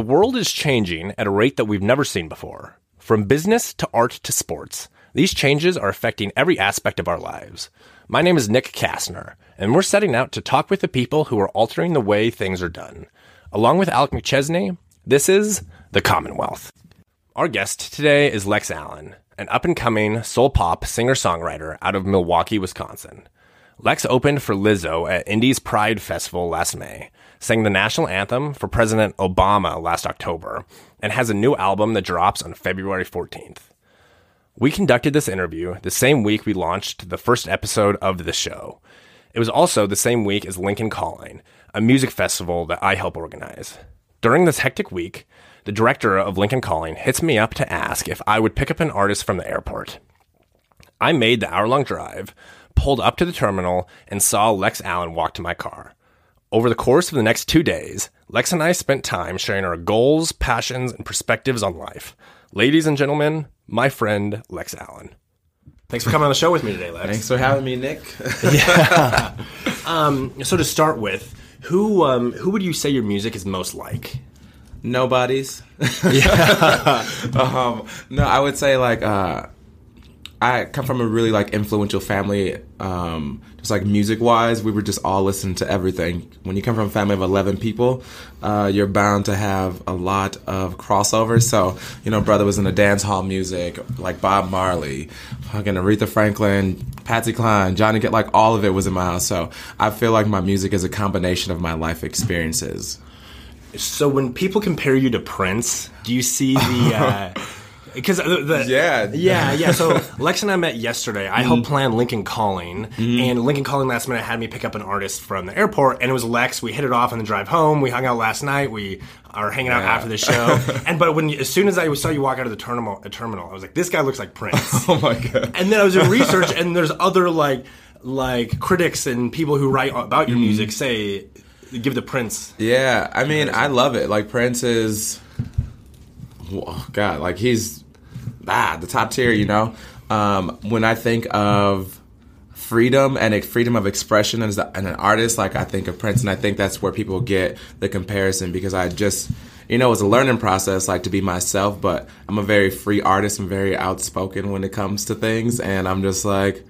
The world is changing at a rate that we've never seen before. From business to art to sports, these changes are affecting every aspect of our lives. My name is Nick Kastner, and we're setting out to talk with the people who are altering the way things are done. Along with Alec McChesney, this is The Commonwealth. Our guest today is Lex Allen, an up and coming soul pop singer songwriter out of Milwaukee, Wisconsin. Lex opened for Lizzo at Indy's Pride Festival last May, sang the national anthem for President Obama last October, and has a new album that drops on February 14th. We conducted this interview the same week we launched the first episode of the show. It was also the same week as Lincoln Calling, a music festival that I help organize. During this hectic week, the director of Lincoln Calling hits me up to ask if I would pick up an artist from the airport. I made the hour long drive, pulled up to the terminal, and saw Lex Allen walk to my car. Over the course of the next two days, Lex and I spent time sharing our goals, passions, and perspectives on life. Ladies and gentlemen, my friend Lex Allen. Thanks for coming on the show with me today, Lex. Thanks for having me, Nick. yeah. Um, so to start with, who um, who would you say your music is most like? Nobody's. yeah. um, no, I would say like uh, I come from a really like influential family. Um, just like music wise, we were just all listening to everything. When you come from a family of eleven people, uh, you're bound to have a lot of crossovers. So you know, brother was into dance hall music, like Bob Marley, fucking Aretha Franklin, Patsy Cline, Johnny Get, like all of it was in my house. So I feel like my music is a combination of my life experiences. So when people compare you to Prince, do you see the? Uh, because yeah. yeah yeah. So lex and i met yesterday. I helped plan lincoln calling. Mm-hmm. and lincoln calling last minute had me pick up an artist from the airport and it was lex. We hit it off on the drive home. We hung out last night. We are hanging out yeah. after the show. And but when as soon as i saw you walk out of the terminal, terminal i was like this guy looks like prince. Oh my god. And then i was in research and there's other like like critics and people who write about your mm. music say give the prince yeah. I mean i love it. Like prince is God, like he's ah the top tier, you know. Um, when I think of freedom and freedom of expression as and an artist, like I think of Prince, and I think that's where people get the comparison because I just you know, it's a learning process, like to be myself, but I'm a very free artist. I'm very outspoken when it comes to things. And I'm just like,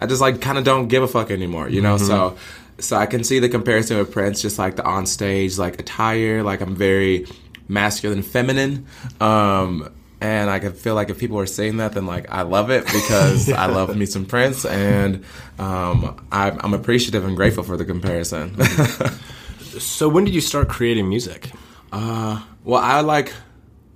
I just like kind of don't give a fuck anymore, you know? Mm-hmm. So, so I can see the comparison with Prince, just like the on stage, like attire, like I'm very masculine, feminine. Um, and I could feel like if people are saying that, then like I love it because I love me some Prince, and um, I, I'm appreciative and grateful for the comparison. so when did you start creating music? Uh, well, I like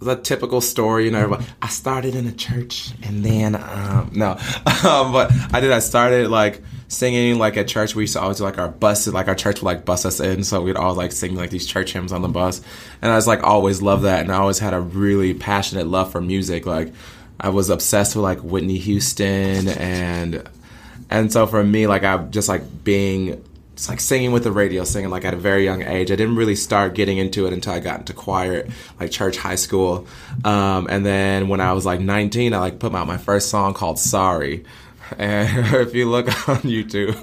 the typical story, you know. I started in a church, and then um, no, um, but I did. I started like singing like at church. We used to always do like our buses, like our church would like bus us in, so we'd all like sing like these church hymns on the bus. And I was like always loved that, and I always had a really passionate love for music. Like I was obsessed with like Whitney Houston, and and so for me, like I just like being it's like singing with the radio, singing like at a very young age. I didn't really start getting into it until I got into choir, like church, high school, um, and then when I was like 19, I like put out my first song called "Sorry," and if you look on YouTube,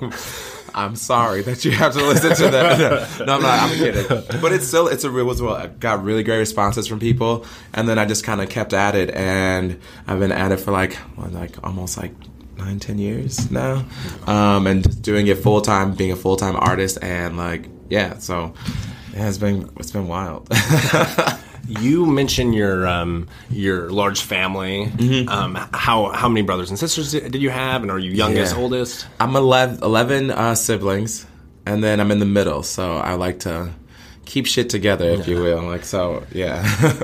I'm sorry that you have to listen to that. No, I'm not. I'm kidding. But it's still it's a real was well. I got really great responses from people, and then I just kind of kept at it, and I've been at it for like like almost like nine ten years now, um, and doing it full time, being a full time artist, and like yeah, so yeah, it's been it's been wild. You mentioned your um, your large family. Mm-hmm. Um, how how many brothers and sisters did you have, and are you youngest, yeah. oldest? I'm 11, 11 uh, siblings, and then I'm in the middle. So I like to keep shit together, if yeah. you will. Like so, yeah.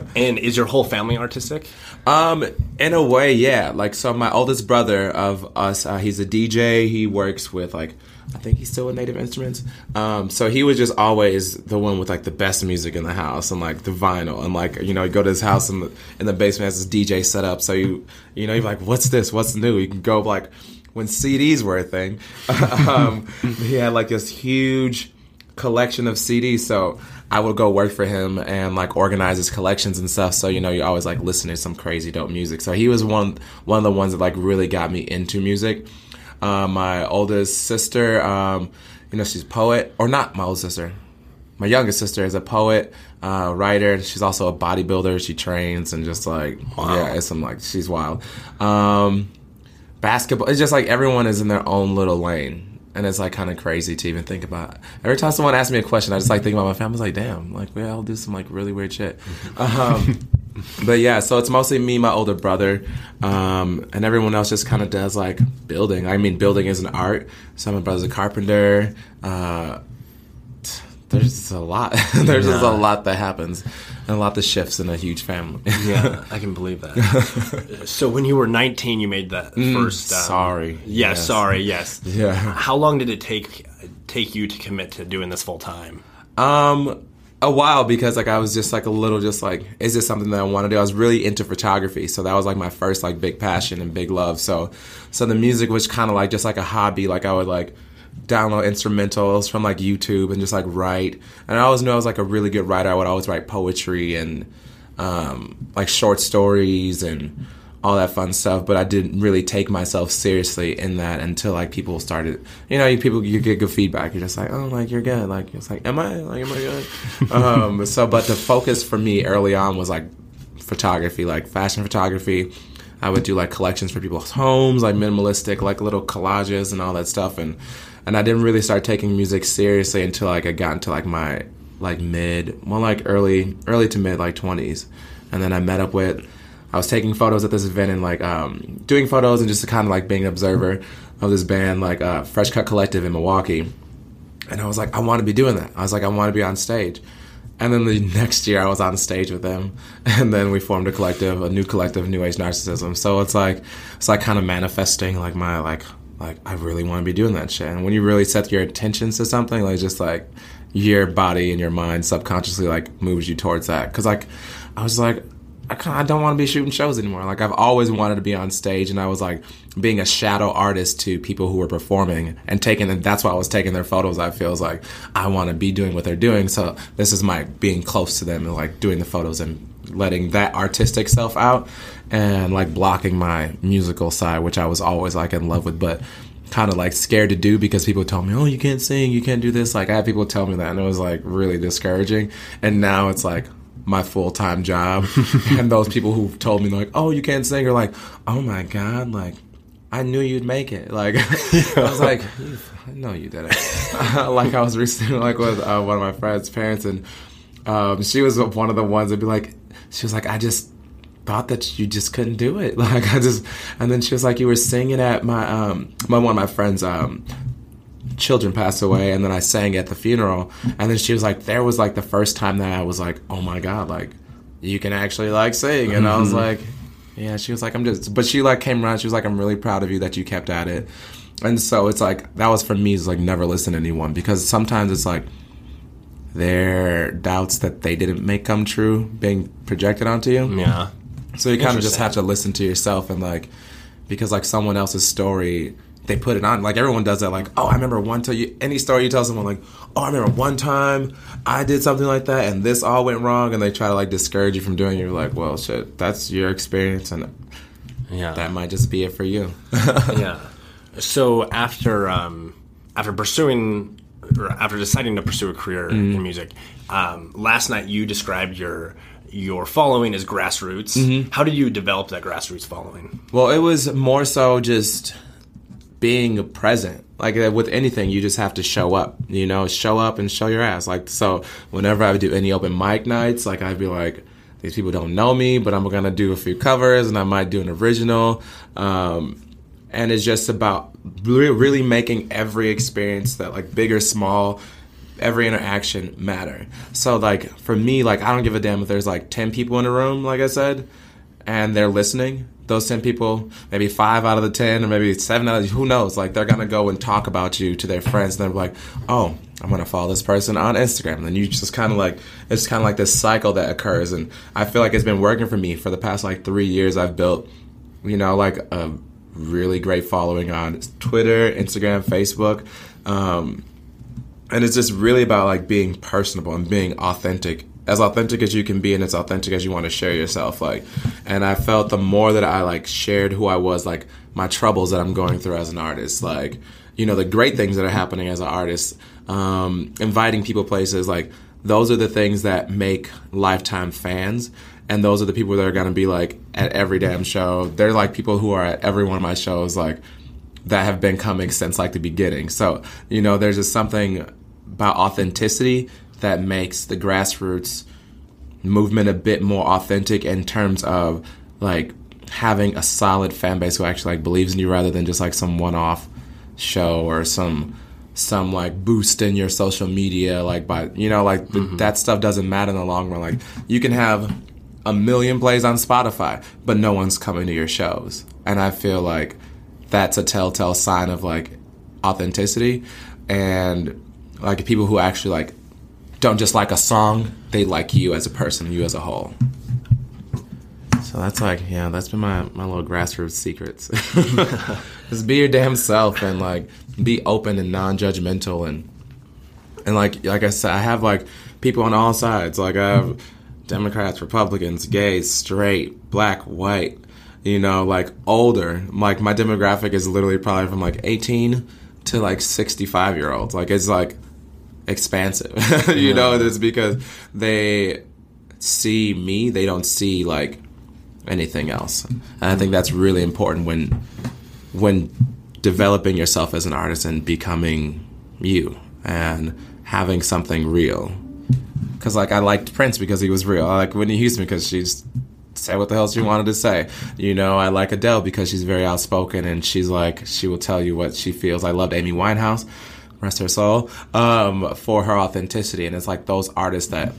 and is your whole family artistic? Um, in a way, yeah. Like so, my oldest brother of us, uh, he's a DJ. He works with like I think he's still with Native Instruments. Um, so he was just always the one with like the best music in the house and like the vinyl and like you know you go to his house in the in the basement has this DJ set up. So you you know you're like, what's this? What's new? You can go like when CDs were a thing. um, he had like this huge collection of CDs. So I would go work for him and like organize his collections and stuff. So you know, you're always like listening to some crazy dope music. So he was one one of the ones that like really got me into music. Uh, my oldest sister, um, you know, she's a poet, or not my oldest sister. my youngest sister is a poet, uh, writer. She's also a bodybuilder. She trains and just like Wow. yeah, it's some like she's wild. Um, basketball. It's just like everyone is in their own little lane, and it's like kind of crazy to even think about. Every time someone asks me a question, I just like think about my family. I was like, damn, like we all do some like really weird shit. um, but yeah, so it's mostly me, my older brother, um, and everyone else just kind of does like building. I mean, building is an art. So my brother's a carpenter. Uh, there's just a lot. there's just a lot that happens, and a lot that shifts in a huge family. Yeah, I can believe that. so when you were 19, you made that first. Um, Mm, sorry. Yeah, Yes. sorry. Yes. Yeah. How long did it take take you to commit to doing this full time? Um, a while because like I was just like a little just like, is this something that I want to do? I was really into photography, so that was like my first like big passion and big love. So, so the music was kind of like just like a hobby. Like I would like download instrumentals from like YouTube and just like write. And I always knew I was like a really good writer. I would always write poetry and um, like short stories and all that fun stuff. But I didn't really take myself seriously in that until like people started. You know, you people you get good feedback. You're just like, oh, like you're good. Like it's like, am I? Like am I good? um, so, but the focus for me early on was like photography, like fashion photography. I would do like collections for people's homes, like minimalistic, like little collages and all that stuff. And and I didn't really start taking music seriously until like I got into like my like mid, well like early early to mid like twenties. And then I met up with I was taking photos at this event and like um, doing photos and just kind of like being an observer of this band like uh, Fresh Cut Collective in Milwaukee. And I was like, I want to be doing that. I was like, I want to be on stage. And then the next year, I was on stage with them, and then we formed a collective, a new collective, New Age Narcissism. So it's like, it's like kind of manifesting like my like, like I really want to be doing that shit. And when you really set your intentions to something, like just like your body and your mind subconsciously like moves you towards that. Because like, I was like, I kind I don't want to be shooting shows anymore. Like I've always wanted to be on stage, and I was like being a shadow artist to people who were performing and taking. And that's why I was taking their photos. I feel like I want to be doing what they're doing. So this is my being close to them and like doing the photos and letting that artistic self out, and like blocking my musical side, which I was always like in love with, but kind of like scared to do because people told me, "Oh, you can't sing, you can't do this." Like I had people tell me that, and it was like really discouraging. And now it's like my full time job, and those people who told me like, "Oh, you can't sing," are like, "Oh my god!" Like I knew you'd make it. Like I was like, I know you did it. like I was recently like with uh, one of my friends' parents, and um, she was one of the ones that'd be like, she was like, I just thought that you just couldn't do it. Like I just, and then she was like, you were singing at my um, my one of my friends' um, children passed away, and then I sang at the funeral, and then she was like, there was like the first time that I was like, oh my god, like you can actually like sing, and I was mm-hmm. like. Yeah, she was like, I'm just, but she like came around. She was like, I'm really proud of you that you kept at it. And so it's like, that was for me, is like never listen to anyone because sometimes it's like their doubts that they didn't make come true being projected onto you. Yeah. So you kind of just have to listen to yourself and like, because like someone else's story, they put it on. Like everyone does that. Like, oh, I remember one time. You, any story you tell someone, like, oh, I remember one time I did something like that and this all went wrong, and they try to like discourage you from doing. it. You're like, well, shit, that's your experience, and Yeah. that might just be it for you. yeah. So after um, after pursuing or after deciding to pursue a career Mm-hmm. in music, um, last night you described your your following as grassroots. Mm-hmm. How did you develop that grassroots following? Well, it was more so just being present. Like with anything, you just have to show up. You know, show up and show your ass. Like so, whenever I do any open mic nights, like I'd be like, these people don't know me, but I'm gonna do a few covers and I might do an original. Um, and it's just about really making every experience that like big or small every interaction matter so like for me like i don't give a damn if there's like 10 people in a room like i said and they're listening those 10 people maybe five out of the 10 or maybe seven out of who knows? Like they're gonna go and talk about you to their friends and they're like oh i'm gonna follow this person on instagram. And then you just kind of like it's kind of like this cycle that occurs and i feel like it's been working for me for the past like three years i've built you know like a really great following on twitter instagram facebook um, and it's just really about like being personable and being authentic as authentic as you can be and as authentic as you want to share yourself like and i felt the more that i like shared who i was like my troubles that i'm going through as an artist like you know the great things that are happening as an artist um, inviting people places like those are the things that make lifetime fans. And those are the people that are going to be like at every damn show. They're like people who are at every one of my shows, like that have been coming since like the beginning. So, you know, there's just something about authenticity that makes the grassroots movement a bit more authentic in terms of like having a solid fan base who actually like believes in you rather than just like some one-off show or some some like boost in your social media like by you know like mm-hmm. that stuff doesn't matter in the long run. Like you can have a million plays on Spotify but no one's coming to your shows. And I feel like that's a telltale sign of like authenticity. And like people who actually like don't just like a song they like you as a person you as a whole. So that's like yeah that's been my my little grassroots secrets. Just be your damn self and like be open and non-judgmental and and like like i said i have like people on all sides. Like i have democrats republicans gays straight black white you know like older. Like my demographic is literally probably from like 18 to like 65 year olds like it's like expansive you yeah. know it's because they see me they don't see like anything else and i think that's really important when when developing yourself as an artist and becoming you and having something real because like i liked prince because he was real i like whitney houston because she's said what the hell she wanted to say. You know, I like Adele because she's very outspoken and she's like she will tell you what she feels. I loved Amy Winehouse, rest her soul, um, for her authenticity. And it's like those artists that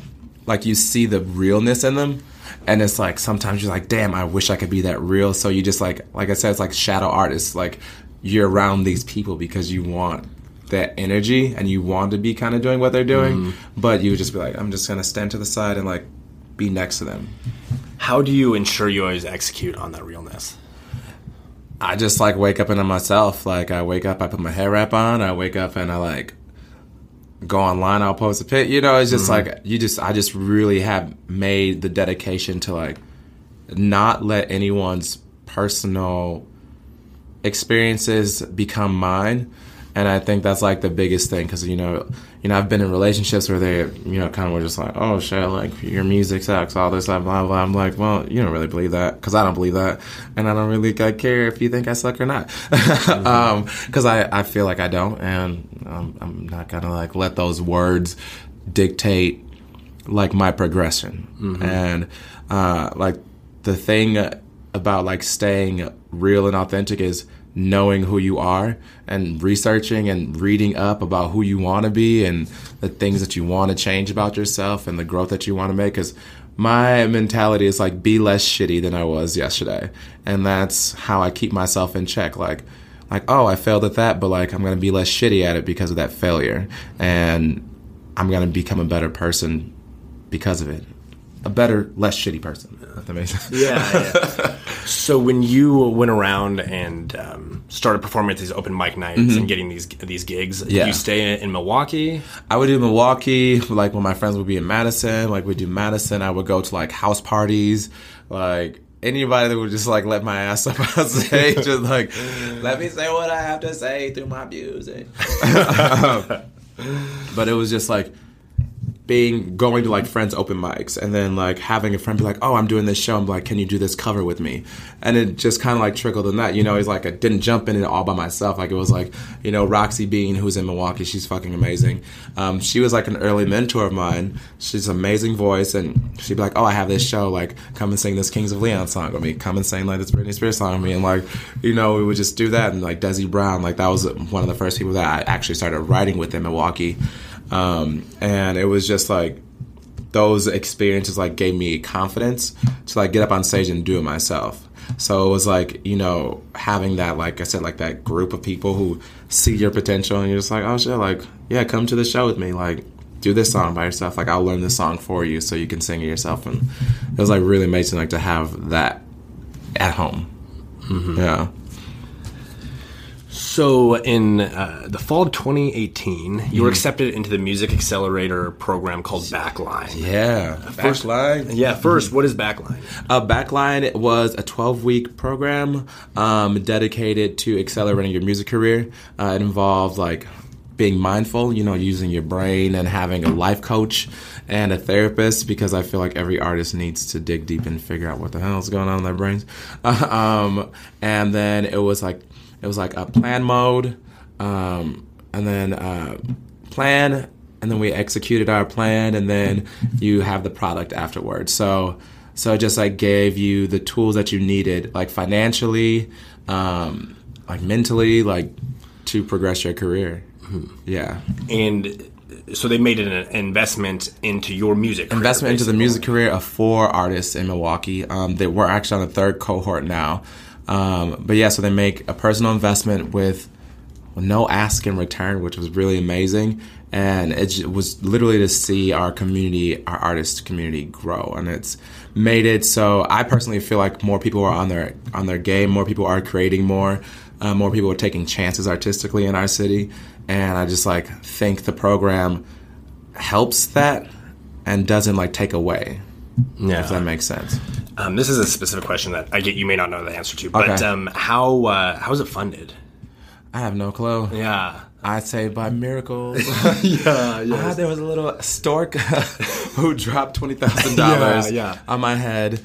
like you see the realness in them. And it's like sometimes you're like, damn, I wish I could be that real. So you just like like I said, it's like shadow artists. Like you're around these people because you want that energy and you want to be kind of doing what they're doing, mm. but you would just be like, I'm just gonna stand to the side and like be next to them. How do you ensure you always execute on that realness? I just like wake up into myself. Like I wake up, I put my hair wrap on. I wake up and I like go online. I'll post a pic. You know, it's just mm-hmm. like you just. I just really have made the dedication to like not let anyone's personal experiences become mine and I think that's like the biggest thing because you know, you know, I've been in relationships where they, you know, kind of were just like, oh shit, like your music sucks, all this, blah blah. blah. I'm like, well, you don't really believe that because I don't believe that, and I don't really care if you think I suck or not, because mm-hmm. um, I I feel like I don't, and um, I'm not gonna like let those words dictate like my progression, mm-hmm. and uh, like the thing about like staying real and authentic is knowing who you are and researching and reading up about who you want to be and the things that you want to change about yourself and the growth that you want to make. Because my mentality is like be less shitty than I was yesterday. And that's how I keep myself in check. Like like oh I failed at that but like I'm going to be less shitty at it because of that failure. And I'm going to become a better person because of it a better less shitty person if that makes sense yeah, yeah. So when you went around and um, started performing at these open mic nights mm-hmm. and getting these these gigs, yeah. you stay in Milwaukee? I would do Milwaukee, like when my friends would be in Madison, like we do Madison. I would go to like house parties, like anybody that would just like let my ass up on stage, just like let me say what I have to say through my music. but it was just like being going to like friends open mics and then like having a friend be like oh i'm doing this show. I'm like can you do this cover with me? And it just kind of like trickled in that you know it's like i didn't jump in it all by myself. Like it was like you know roxy bean who's in milwaukee she's fucking amazing. Um, she was like an early mentor of mine. She's amazing voice and she'd be like oh i have this show like come and sing this kings of leon song with me. Come and sing like this britney spears song with me. And like you know we would just do that and like desi brown like that was one of the first people that i actually started writing with in milwaukee um, and it was just like those experiences like gave me confidence to like get up on stage and do it myself. So it was like, you know, having that, like I said, like that group of people who see your potential and you're just like, oh shit, like, yeah, come to the show with me. Like, do this song by yourself. Like, I'll learn this song for you so you can sing it yourself. And it was like really amazing, like to have that at home. Mm-hmm. Yeah. So, in uh, the fall of 2018, you were mm. accepted into the Music Accelerator program called Backline. Yeah, first, Backline. Yeah, first, what is Backline? Uh, Backline was a 12 week program um, dedicated to accelerating your music career. Uh, it involved like being mindful, you know, using your brain and having a life coach and a therapist because I feel like every artist needs to dig deep and figure out what the hell is going on in their brains. um, and then it was like it was like a plan mode, um, and then uh, plan, and then we executed our plan, and then you have the product afterwards. So so it just like gave you the tools that you needed, like financially, um, like mentally, like to progress your career. Yeah. And so they made an investment into your music. Career, investment basically. into the music career of four artists in Milwaukee. Um, they we're actually on the third cohort now. Um, but yeah, so they make a personal investment with, no ask in return, which was really amazing. And it was literally to see our community, our artist community grow, and it's made it so I personally feel like more people are on their on their game, more people are creating more, uh, more people are taking chances artistically in our city, and I just like think the program helps that and doesn't like take away. Yeah. If that makes sense. Um, this is a specific question that I get. You may not know the answer to, but Okay. um, how uh, how is it funded? I have no clue. Yeah. I'd say by miracles. Yeah. Ah, there was a little stork who dropped twenty thousand dollars Yeah, yeah. on my head.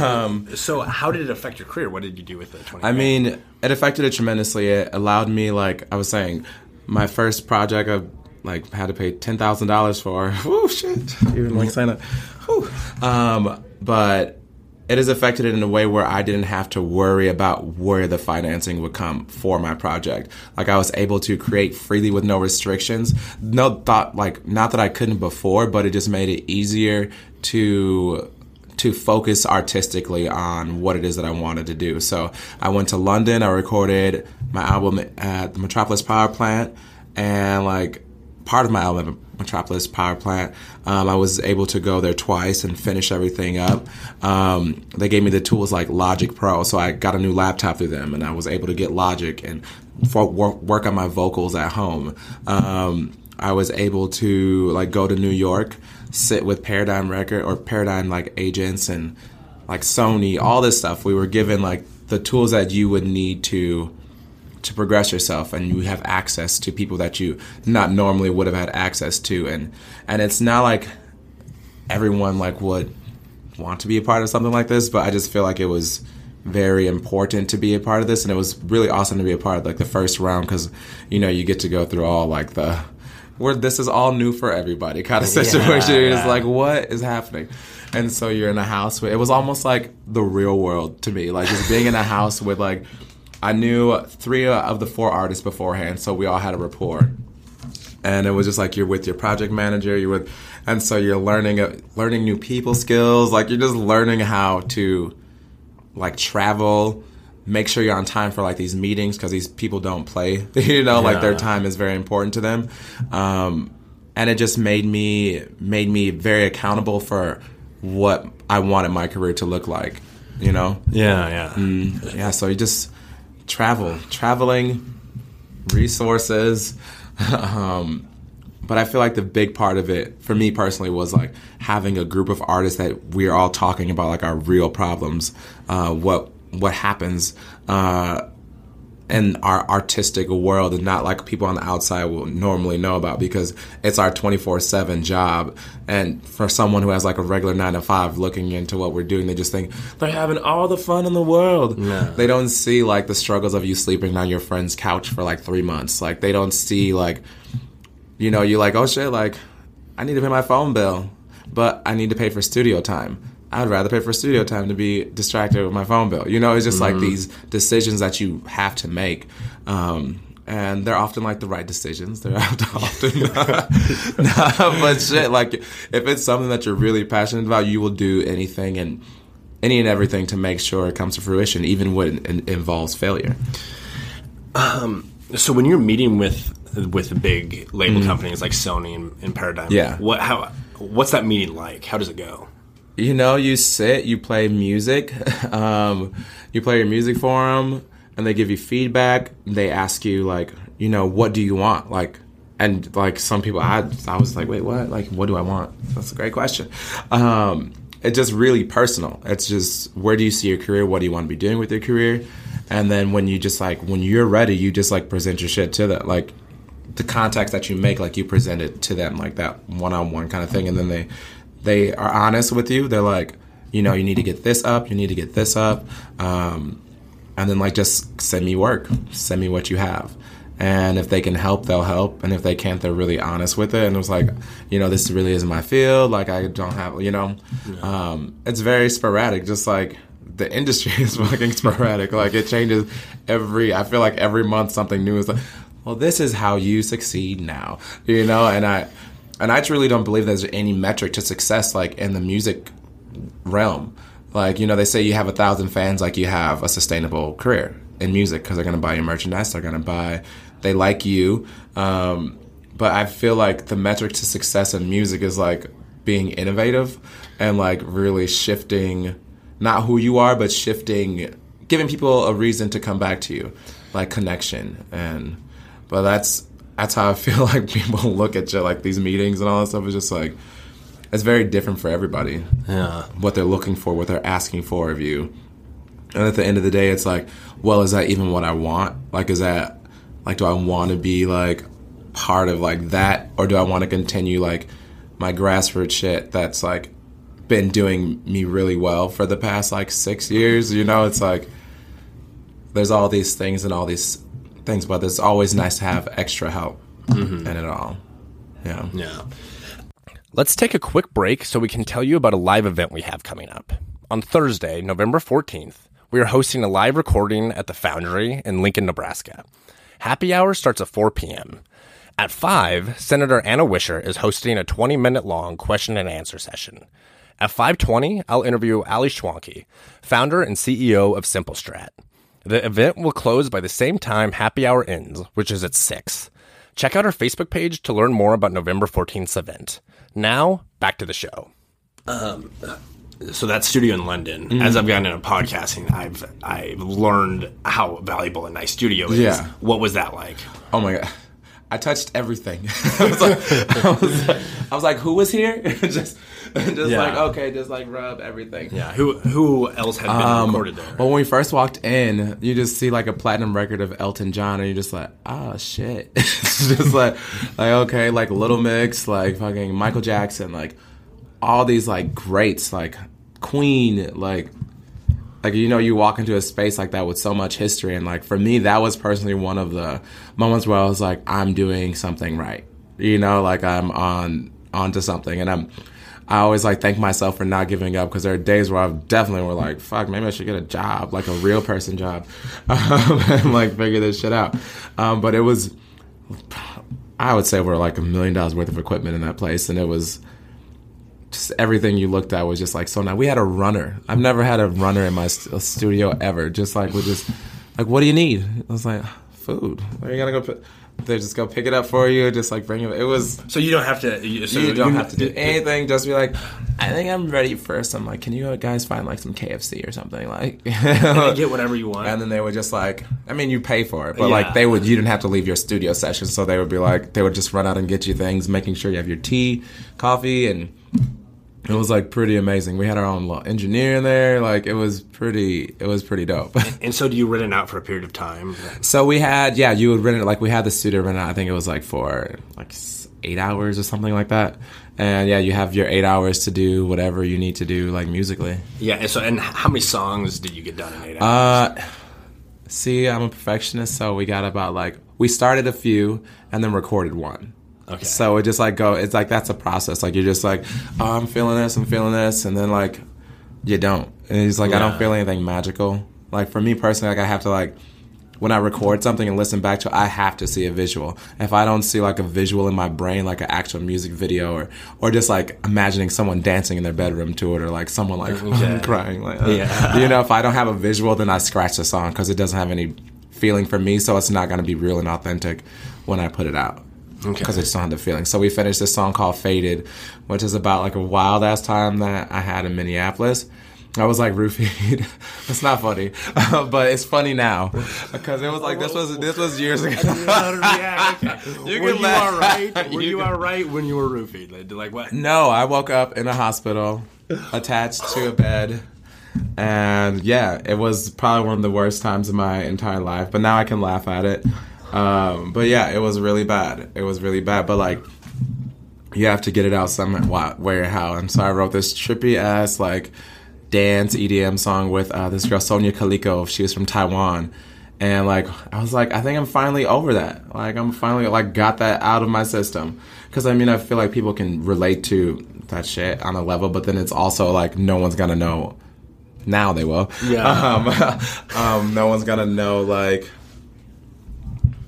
um, So how did it affect your career? What did you do with the twenty? I mean, it affected it tremendously. It allowed me, like I was saying, my first project I like had to pay ten thousand dollars for. Oh shit! Even like sign up. Whew. Um, but it has affected it in a way where I didn't have to worry about where the financing would come for my project. Like I was able to create freely with no restrictions. No thought, like not that I couldn't before, but it just made it easier to to focus artistically on what it is that I wanted to do. So I went to London. I recorded my album at the Metropolis Power Plant, and like part of my album Metropolis Power Plant, um, I was able to go there twice and finish everything up. Um, they gave me the tools like Logic Pro, so I got a new laptop through them, and I was able to get Logic and work, work on my vocals at home. Um, I was able to like go to New York, sit with Paradigm Record or Paradigm like agents and like Sony, all this stuff. We were given like the tools that you would need to to progress yourself and you have access to people that you not normally would have had access to. And and it's not like everyone like would want to be a part of something like this but i just feel like it was very important to be a part of this. And it was really awesome to be a part of like the first round because you know you get to go through all like the where this is all new for everybody kind of situation. You're just like what is happening? And so you're in a house with it was almost like the real world to me like just being in a house with like i knew three of the four artists beforehand so we all had a rapport. And it was just like you're with your project manager you're with and so you're learning uh, learning new people skills like you're just learning how to like travel make sure you're on time for like these meetings because these people don't play you know like their time is very important to them. Um, and it just made me made me very accountable for what i wanted my career to look like you know? Yeah, yeah. yeah so you just travel traveling resources. Um, but i feel like the big part of it for me personally was like having a group of artists that we're all talking about like our real problems uh, what what happens. Uh, in our artistic world and not like people on the outside will normally know about because it's our 24-7 job. And for someone who has like a regular 9 to 5 looking into what we're doing they just think they're having all the fun in the world. Yeah. they don't see like the struggles of you sleeping on your friend's couch for like three months. Like they don't see like you know you're like oh shit like i need to pay my phone bill but i need to pay for studio time i'd rather pay for studio time to be distracted with my phone bill you know it's just like these decisions that you have to make um, and they're often like the right decisions. They're often, nah, but shit. Like if it's something that you're really passionate about, you will do anything and any and everything to make sure it comes to fruition, even when it involves failure. Um, So when you're meeting with with big label companies like Sony and, and Paradigm, Mm-hmm. Yeah. what how what's that meeting like? How does it go? You know, you sit, you play music, um, you play your music for them, and they give you feedback. They ask you like, you know, what do you want? Like, and like some people, I I was like, wait, what? Like, what do I want? That's a great question. Um, it's just really personal. It's just where do you see your career? What do you want to be doing with your career? And then when you just like when you're ready, you just like present your shit to that. Like, the contacts that you make, like you present it to them, like that one on one kind of thing, and then they they are honest with you. They're like, you know, you need to get this up, you need to get this up, um, and then like just send me work, send me what you have. And if they can help, they'll help. And if they can't, they're really honest with it. And it was like, you know, this really isn't my field. Like I don't have, you know, um, it's very sporadic. Just like the industry is fucking sporadic. Like it changes every. I feel like every month something new is like, well, this is how you succeed now, you know. And I, and I truly don't believe there's any metric to success like in the music realm. Like you know, they say you have a thousand fans, like you have a sustainable career in music because they're gonna buy your merchandise, they're gonna buy, they like you. Um, but I feel like the metric to success in music is like being innovative and like really shifting not who you are, but shifting, giving people a reason to come back to you, like connection. And but that's that's how I feel like people look at you, like these meetings and all that stuff. Is just like it's very different for everybody. Yeah, what they're looking for, what they're asking for of you. And at the end of the day, it's like, well, is that even what I want? Like, is that like, do I want to be like part of like that, or do I want to continue like my grassroots shit that's like been doing me really well for the past like six years. You know, it's like there's all these things and all these things, but it's always nice to have extra help mm-hmm. in it all. Yeah. Yeah. Let's take a quick break so we can tell you about a live event we have coming up. On Thursday, November 14th, we are hosting a live recording at the Foundry in Lincoln, Nebraska. Happy hour starts at 4 p.m. At 5, Senator Anna Wishart is hosting a 20 minute long question and answer session. At 5:20, I'll interview Ali Schwanke, founder and CEO of SimpleStrat. The event will close by the same time happy hour ends, which is at 6. Check out our Facebook page to learn more about November 14th's event. Now, back to the show. Um, so that studio in London, mm-hmm. as I've gotten into podcasting, I've I've learned how valuable a nice studio is. Yeah. What was that like? Oh my god. I touched everything. I, was like, I, was like, I was like, who was here? just, just yeah. like okay, just like rub everything. Yeah. Who who else had been um, recorded there? Well, when we first walked in, you just see like a platinum record of Elton John, and you're just like, oh shit. it's just like, like okay, like Little Mix, like fucking Michael Jackson, like all these like greats, like Queen, like like you know you walk into a space like that with so much history and like for me that was personally one of the moments where i was like i'm doing something right. You know like i'm on onto something. And i'm i always like thank myself for not giving up because there are days where i've definitely were like fuck maybe i should get a job like a real person job um, and like figure this shit out. Um, but it was i would say we're like a million dollars worth of equipment in that place and it was just everything you looked at was just like so now we had a runner i've never had a runner in my st- studio ever just like with just like what do you need i was like food are you gonna go put they just go pick it up for you, just like bring it. It was so you don't have to. You, so you don't you, have to do anything. Just be like, I think I'm ready first. I'm like, can you guys find like some KFC or something? Like, get whatever you want. And then they would just like, I mean, you pay for it, but yeah. like they would, you didn't have to leave your studio session, so they would be like, they would just run out and get you things, making sure you have your tea, coffee, and it was like pretty amazing. We had our own engineer in there. Like it was pretty, it was pretty dope. and, and, so, do you rent it out for a period of time? So we had, yeah, you would rent it. Like we had the studio rent out. I think it was like for like eight hours or something like that. And yeah, you have your eight hours to do whatever you need to do, like musically. Yeah. And so, and how many songs did you get done in eight hours? Uh, see, I'm a perfectionist, so we got about like we started a few and then recorded one. Okay. So it just like go. It's like that's a process. Like you're just like, oh, I'm feeling this, I'm feeling this, and then like you don't. And it's like yeah. I don't feel anything magical. Like for me personally, like I have to like when I record something and listen back to it, I have to see a visual. If I don't see like a visual in my brain, like an actual music video, or or just like imagining someone dancing in their bedroom to it, or like someone like yeah. crying, like uh, yeah. you know, if I don't have a visual, then I scratch the song because it doesn't have any feeling for me, so it's not going to be real and authentic when I put it out because okay. I just don't have the feeling. So we finished this song called "Faded," which is about like a wild ass time that I had in Minneapolis. I was like roofied. it's not funny, but it's funny now because it was like this was this was years ago. you were you all right? Were you, you all right when you were roofied? Like what? No, I woke up in a hospital, attached to a bed, and yeah, it was probably one of the worst times of my entire life. But now I can laugh at it Um, but yeah, it was really bad. It was really bad. But like, you have to get it out somewhere, where, how. And so I wrote this trippy ass like dance EDM song with uh, this girl Sonia Kaliko. She was from Taiwan. And like I was like, I think I'm finally over that. Like I'm finally like got that out of my system. Cause I mean I feel like people can relate to that shit on a level, but then it's also like no one's gonna know. Now they will. Yeah. Um, um, no one's gonna know like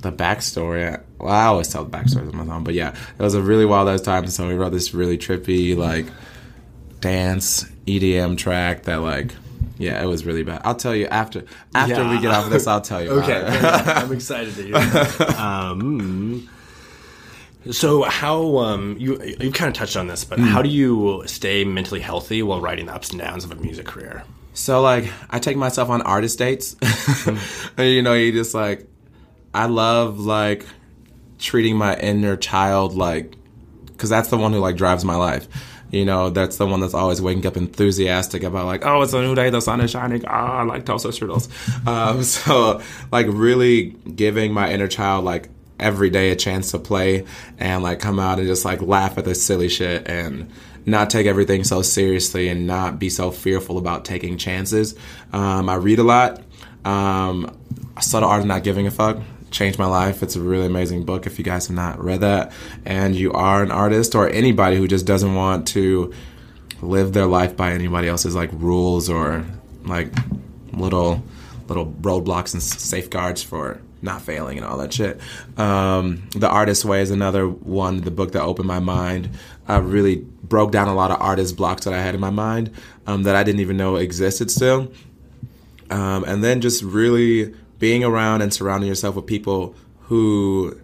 the backstory. Well, I always tell the backstory of my song, but yeah, it was a really wild ass time. So we wrote this really trippy like dance EDM track that like yeah, it was really bad. I'll tell you after after yeah. we get off of this. I'll tell you. okay, I'm excited to hear. That. Um, so how um, you you kind of touched on this, but mm. how do you stay mentally healthy while riding the ups and downs of a music career? So like, I take myself on artist dates. and, you know, you just like, I love like treating my inner child like, because that's the one who like drives my life you know, that's the one that's always waking up enthusiastic about like, oh, it's a new day, the sun is shining. Ah, I like toaster strudels. Um, so like really giving my inner child like every day a chance to play and like come out and just like laugh at the silly shit and not take everything so seriously and not be so fearful about taking chances. Um, I read a lot. Um, I art of not giving a fuck changed my life. It's a really amazing book if you guys have not read that. And you are an artist or anybody who just doesn't want to live their life by anybody else's like rules or like little little roadblocks and safeguards for not failing and all that shit. Um, the Artist Way is another one, the book that opened my mind. I really broke down a lot of artist blocks that I had in my mind um, that I didn't even know existed still. Um, and then just really being around and surrounding yourself with people who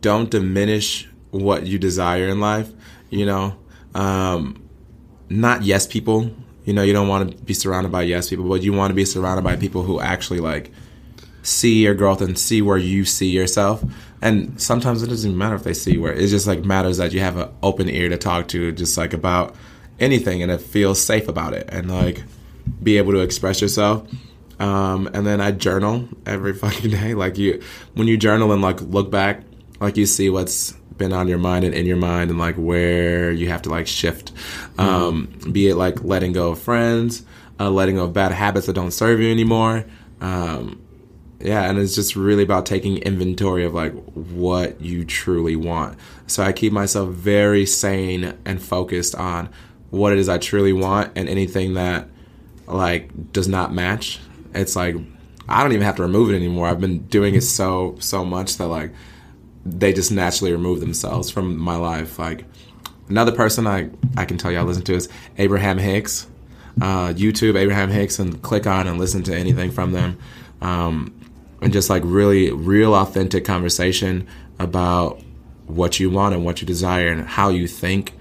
don't diminish what you desire in life, you know, um, not yes people. You know, you don't want to be surrounded by yes people, but you want to be surrounded by people who actually like see your growth and see where you see yourself. And sometimes it doesn't matter if they see where it just like matters that you have an open ear to talk to, just like about anything, and it feels safe about it, and like be able to express yourself. Um, and then I journal every fucking day. Like you, when you journal and like look back, like you see what's been on your mind and in your mind and like where you have to like shift. Mm-hmm. Um, be it like letting go of friends, uh, letting go of bad habits that don't serve you anymore. Um, yeah, and it's just really about taking inventory of like what you truly want. So I keep myself very sane and focused on what it is I truly want and anything that like does not match it's like I don't even have to remove it anymore. I've been doing it so so much that like they just naturally remove themselves from my life. Like another person I I can tell you I listen to is Abraham Hicks. Uh, YouTube Abraham Hicks and click on and listen to anything from them. Um, and just like really real authentic conversation about what you want and what you desire and how you think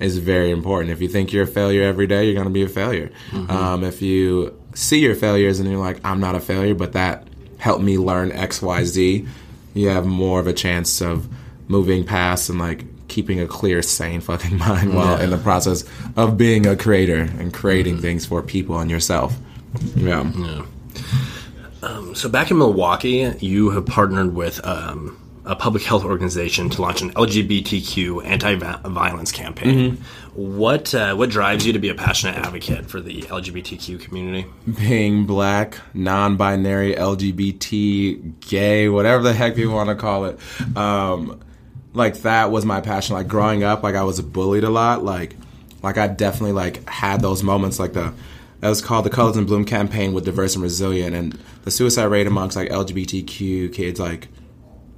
is very important. If you think you're a failure every day, you're going to be a failure. Mm-hmm. Um, if you see your failures and you're like, I'm not a failure, but that helped me learn X, Y, Z, you have more of a chance of moving past and like keeping a clear, sane fucking mind while in the process of being a creator and creating mm-hmm. things for people and yourself. Yeah. yeah. Um, so back in Milwaukee, you have partnered with um, a public health organization to launch an LGBTQ anti-violence campaign. Mm-hmm. What uh, what drives you to be a passionate advocate for the LGBTQ community? Being black, non-binary, LGBT, gay, whatever the heck you want to call it, um, like that was my passion. Like growing up, like I was bullied a lot. Like like I definitely like had those moments. Like the that was called the Colors in Bloom campaign with Diverse and Resilient, and the suicide rate amongst like LGBTQ kids like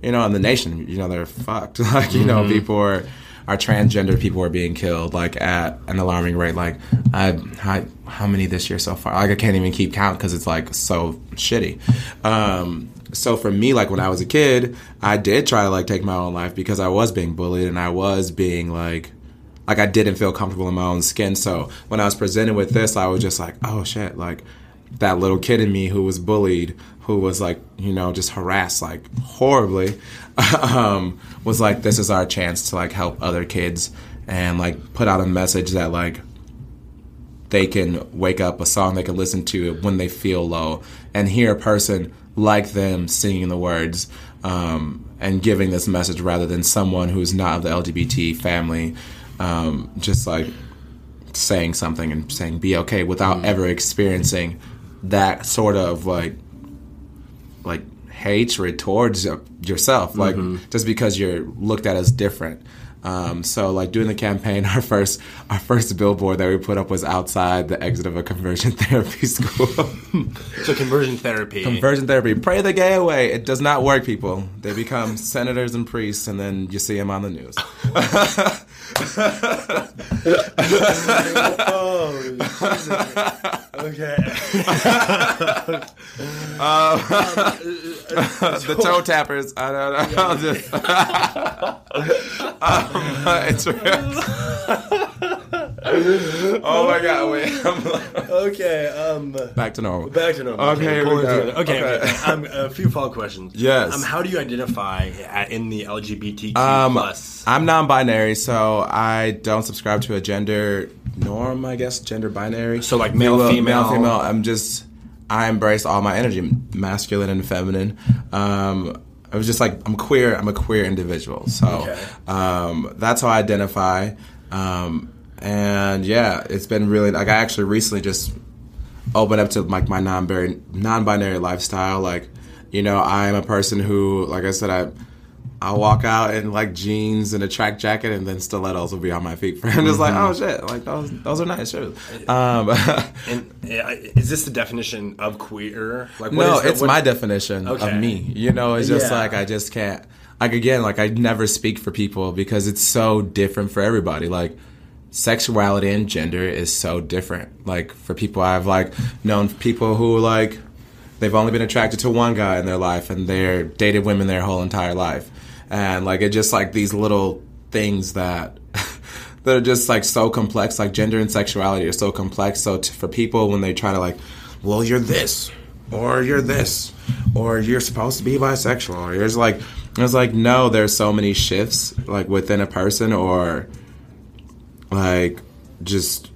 you know, in the nation, you know, they're fucked. like, you know, mm-hmm. people are, are transgender people are being killed like at an alarming rate. Like, I, I how many this year so far? Like, I can't even keep count because it's like so shitty. Um, so for me, like when I was a kid, I did try to like take my own life because I was being bullied and I was being like, like I didn't feel comfortable in my own skin. So when I was presented with this, I was just like, oh shit, like that little kid in me who was bullied who was like, you know, just harassed like horribly, um, was like, this is our chance to like help other kids and like put out a message that like they can wake up a song they can listen to when they feel low and hear a person like them singing the words um, and giving this message rather than someone who's not of the LGBT family, um, just like saying something and saying be okay without Mm. ever experiencing that sort of like like hatred towards yourself like Mm-hmm. just because you're looked at as different. Um, so like doing the campaign our first our first billboard that we put up was outside the exit of a conversion therapy school. So conversion therapy. conversion therapy. Pray the gay away it does not work people. They become senators and priests and then you see them on the news okay. the toe tappers i don't know I'll just um, it's oh my god wait I'm Okay. Um. back to normal Back to normal. Okay, here we pulling it Okay, okay. Okay. Um, a few follow-up questions. Yes. Um, how do you identify in the LGBTQ Um, plus? I'm non-binary, so I don't subscribe to a gender norm. I guess gender binary. So, like, male, female? male, female. I'm just I embrace all my energy, masculine and feminine. Um, I was just like I'm queer. I'm a queer individual, so Okay. um, that's how I identify. Um, and yeah, it's been really like I actually recently just opened up to like my non-binary non-binary lifestyle. Like, you know, I'm a person who, like I said, I I walk out in like jeans and a track jacket, and then stilettos will be on my feet. I'm just like, oh shit, like those those are nice shoes. Um, and is this the definition of queer? Like, what no, the- it's what- my definition Okay. of me. You know, it's just Yeah. like I just can't. Like again, like I never speak for people because it's so different for everybody. Like sexuality and gender is so different. Like for people, I've like known people who like they've only been attracted to one guy in their life and they're dated women their whole entire life, and like it just like these little things that. that are just like so complex like gender and sexuality are so complex so t- for people when they try to like well you're this or you're this or you're supposed to be bisexual or you're like it's like no there's so many shifts like within a person or like just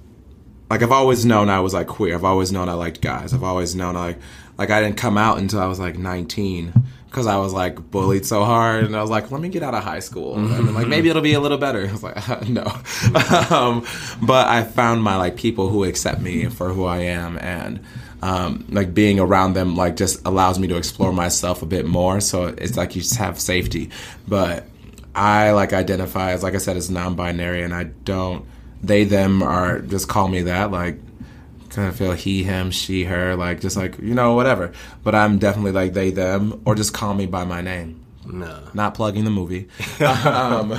like I've always known I was like queer. I've always known I liked guys. I've always known I like like I didn't come out until I was like 19 because I was like bullied so hard and I was like let me get out of high school and like maybe it'll be a little better. I was like no. um, but I found my like people who accept me for who I am and um, like being around them like just allows me to explore myself a bit more. So it's like you just have safety. But I like identify as like I said as non-binary and I don't they them are just call me that like kind of feel he him she her like just like you know whatever. But I'm definitely like they them or just call me by my name. No. not plugging the movie. Um,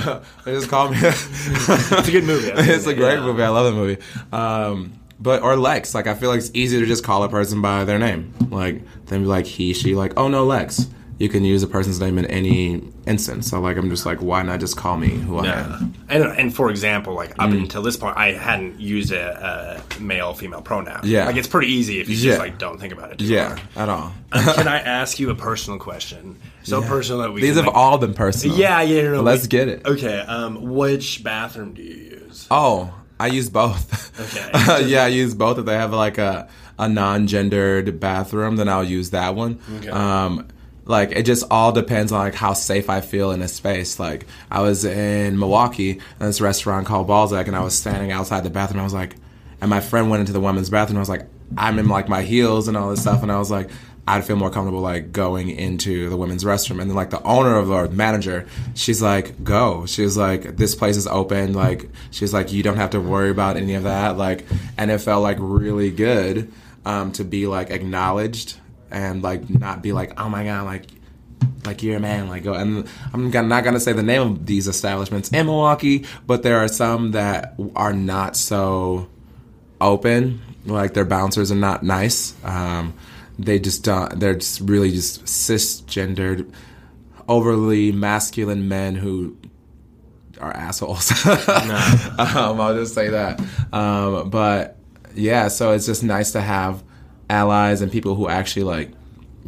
they just call me. It's a good movie. It's a great yeah. movie. I love the movie. Um, but or Lex. Like I feel like it's easier to just call a person by their name. Like then be like he she. Like oh no Lex you can use a person's name in any instance so like I'm just like why not just call me who I am And, and for example, like up Mm. until this point, I hadn't used a, a male female pronoun. Yeah. like it's pretty easy if you Yeah. just like don't think about it. Too yeah at all Can I ask you a personal question? So personal that we these can, have like- all been personal Yeah, yeah. No, no, let's we- get it Okay. Um, which bathroom do you use? Oh, I use both. Okay. yeah, I use both. If they have like a a non-gendered bathroom, then I'll use that one. Okay. Um, like it just all depends on like how safe I feel in a space. Like I was in Milwaukee in this restaurant called Balzac, and I was standing outside the bathroom. I was like, and my friend went into the women's bathroom. I was like, I'm in like my heels and all this stuff, and I was like. I'd feel more comfortable like going into the women's restroom. And then like the owner of our manager, she's like, go. She's like, this place is open. Like she's like, you don't have to worry about any of that. Like, and it felt like really good um, to be like acknowledged and like not be like, oh my god, like like you're a man, like go. And I'm not gonna say the name of these establishments in Milwaukee, but there are some that are not so open. Like their bouncers are not nice. Um, they just don't. They're just really just cisgendered, overly masculine men who are assholes. um, I'll just say that. Um, but yeah, so it's just nice to have allies and people who actually like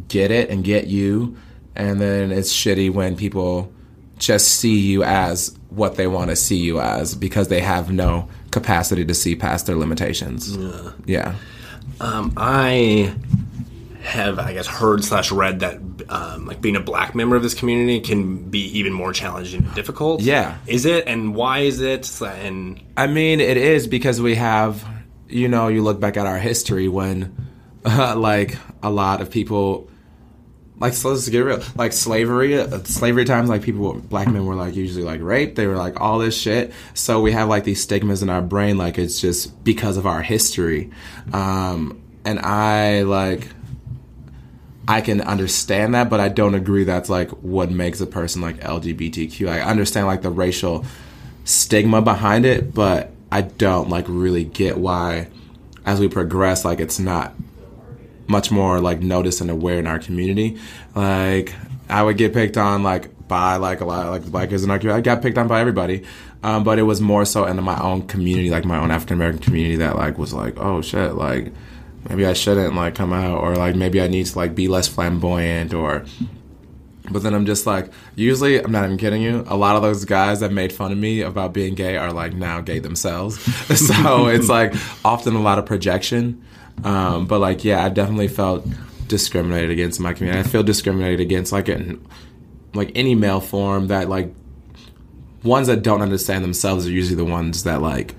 get it and get you. And then it's shitty when people just see you as what they want to see you as because they have no capacity to see past their limitations. Yeah. Um, I have, I guess, heard slash read that um, like being a black member of this community can be even more challenging and difficult. Yeah. is it, and why is it? And I mean, it is because we have, you know, you look back at our history when, like, a lot of people, like, so let's get real, like slavery, slavery times, like people, black men were like usually like raped. They were like all this shit. So we have like these stigmas in our brain, like it's just because of our history. Um, and I like, I can understand that, but I don't agree that's like what makes a person like LGBTQ. I understand like the racial stigma behind it, but I don't like really get why as we progress like it's not much more like noticed and aware in our community. Like I would get picked on like by like a lot of like black kids in our community. I got picked on by everybody. Um, but it was more so in my own community, like my own African American community that like was like, oh shit, like maybe I shouldn't like come out or like maybe I need to like be less flamboyant or but then I'm just like usually I'm not even kidding you a lot of those guys that made fun of me about being gay are like now gay themselves so it's like often a lot of projection um, but like yeah I definitely felt discriminated against in my community I feel discriminated against like in like any male form that like ones that don't understand themselves are usually the ones that like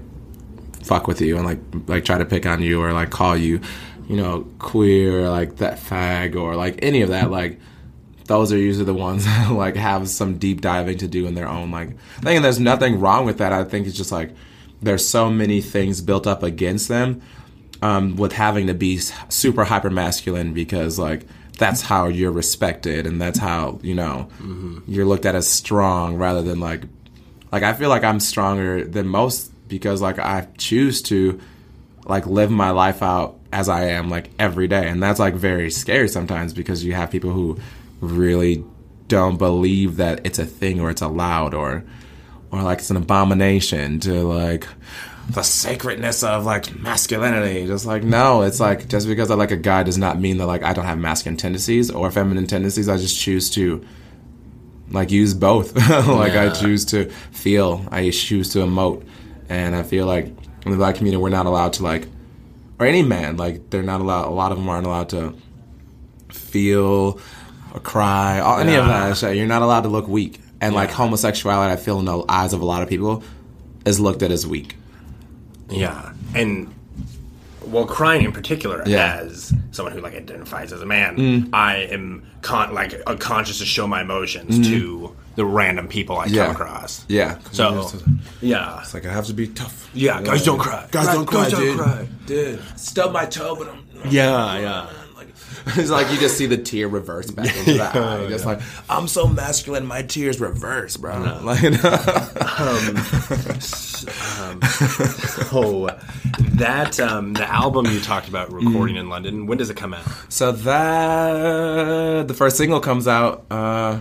fuck with you and like like try to pick on you or like call you, you know, queer or like that fag or like any of that like those are usually the ones that like have some deep diving to do in their own like thing and there's nothing wrong with that. I think it's just like there's so many things built up against them um, with having to be super hyper masculine because like that's how you're respected and that's how you know mm-hmm. you're looked at as strong rather than like like I feel like I'm stronger than most because like I choose to like live my life out as I am like every day and that's like very scary sometimes because you have people who really don't believe that it's a thing or it's allowed or or like it's an abomination to like the sacredness of like masculinity. Just like no, it's like just because I like a guy does not mean that like I don't have masculine tendencies or feminine tendencies. I just choose to like use both. like yeah. I choose to feel, I choose to emote, and I feel like in the black community we're not allowed to like, or any man like they're not allowed. A lot of them aren't allowed to feel or cry, or any yeah. of that shit. You're not allowed to look weak. And yeah. like homosexuality, I feel in the eyes of a lot of people, is looked at as weak. Yeah, and well, crying in particular, yeah. as someone who like identifies as a man, mm. I am con- like conscious to show my emotions mm. to the random people I yeah. come across. Yeah. So, yeah, it's like I have to be tough. Yeah, yeah. guys don't cry. Guys don't cry, guys dude. Don't cry. Dude, stub my toe, but I'm. Yeah, yeah. it's like you just see the tear reverse back into the eye. Just like I'm so masculine, my tears reverse, bro. No. Like, um, um, so that um, the album you talked about recording mm. in London. When does it come out? So that the first single comes out uh,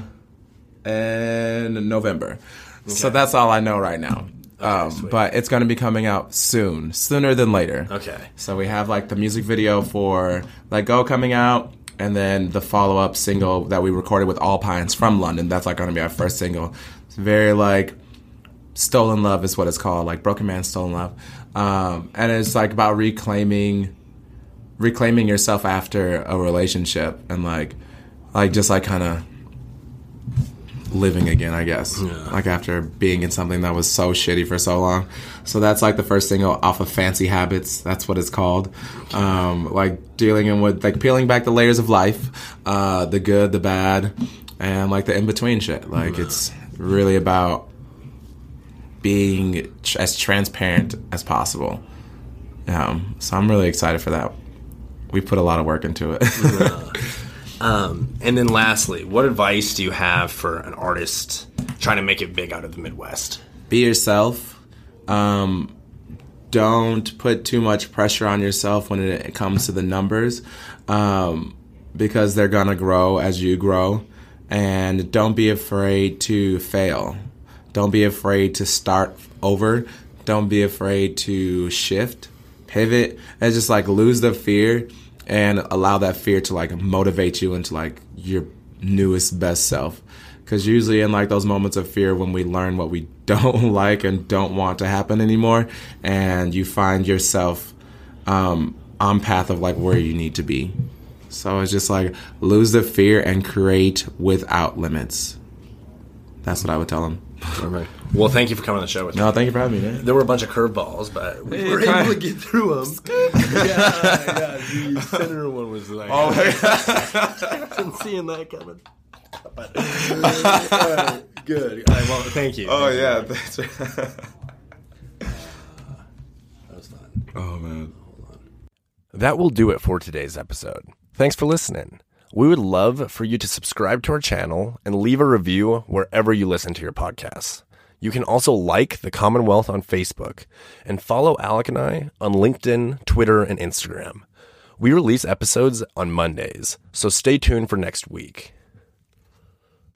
in November. Okay. So that's all I know right now. Um, but it's going to be coming out soon, sooner than later. Okay. So we have like the music video for Let Go coming out, and then the follow up single that we recorded with Alpines from London. That's like going to be our first single. It's very like stolen love is what it's called, like Broken Man Stolen Love, um, and it's like about reclaiming, reclaiming yourself after a relationship and like, like just like kind of living again, I guess. Yeah. Like after being in something that was so shitty for so long. So that's like the first single off of Fancy Habits. That's what it's called. Um, like dealing with like peeling back the layers of life, uh, the good, the bad, and like the in between shit. Like it's really about being tr- as transparent as possible. Um, so I'm really excited for that. We put a lot of work into it. yeah. Um, and then lastly, what advice do you have for an artist trying to make it big out of the Midwest? Be yourself. Um, don't put too much pressure on yourself when it comes to the numbers um, because they're going to grow as you grow. And don't be afraid to fail. Don't be afraid to start over. Don't be afraid to shift, pivot, and just like lose the fear and allow that fear to like motivate you into like your newest best self because usually in like those moments of fear when we learn what we don't like and don't want to happen anymore and you find yourself um, on path of like where you need to be So it's just like lose the fear and create without limits. That's what I would tell them. Well, thank you for coming on the show with me. No, thank you for having me, man. There were a bunch of curveballs, but we were able to get through them. yeah, yeah. The senator one was like, Oh, I'm seeing that coming. But, all right, good. All right, well, thank you. oh yeah. That's That was fun. oh man. That will do it for today's episode. Thanks for listening. We would love for you to subscribe to our channel and leave a review wherever you listen to your podcasts. You can also like the Commonwealth on Facebook and follow Alec and I on LinkedIn, Twitter, and Instagram. We release episodes on Mondays, so stay tuned for next week.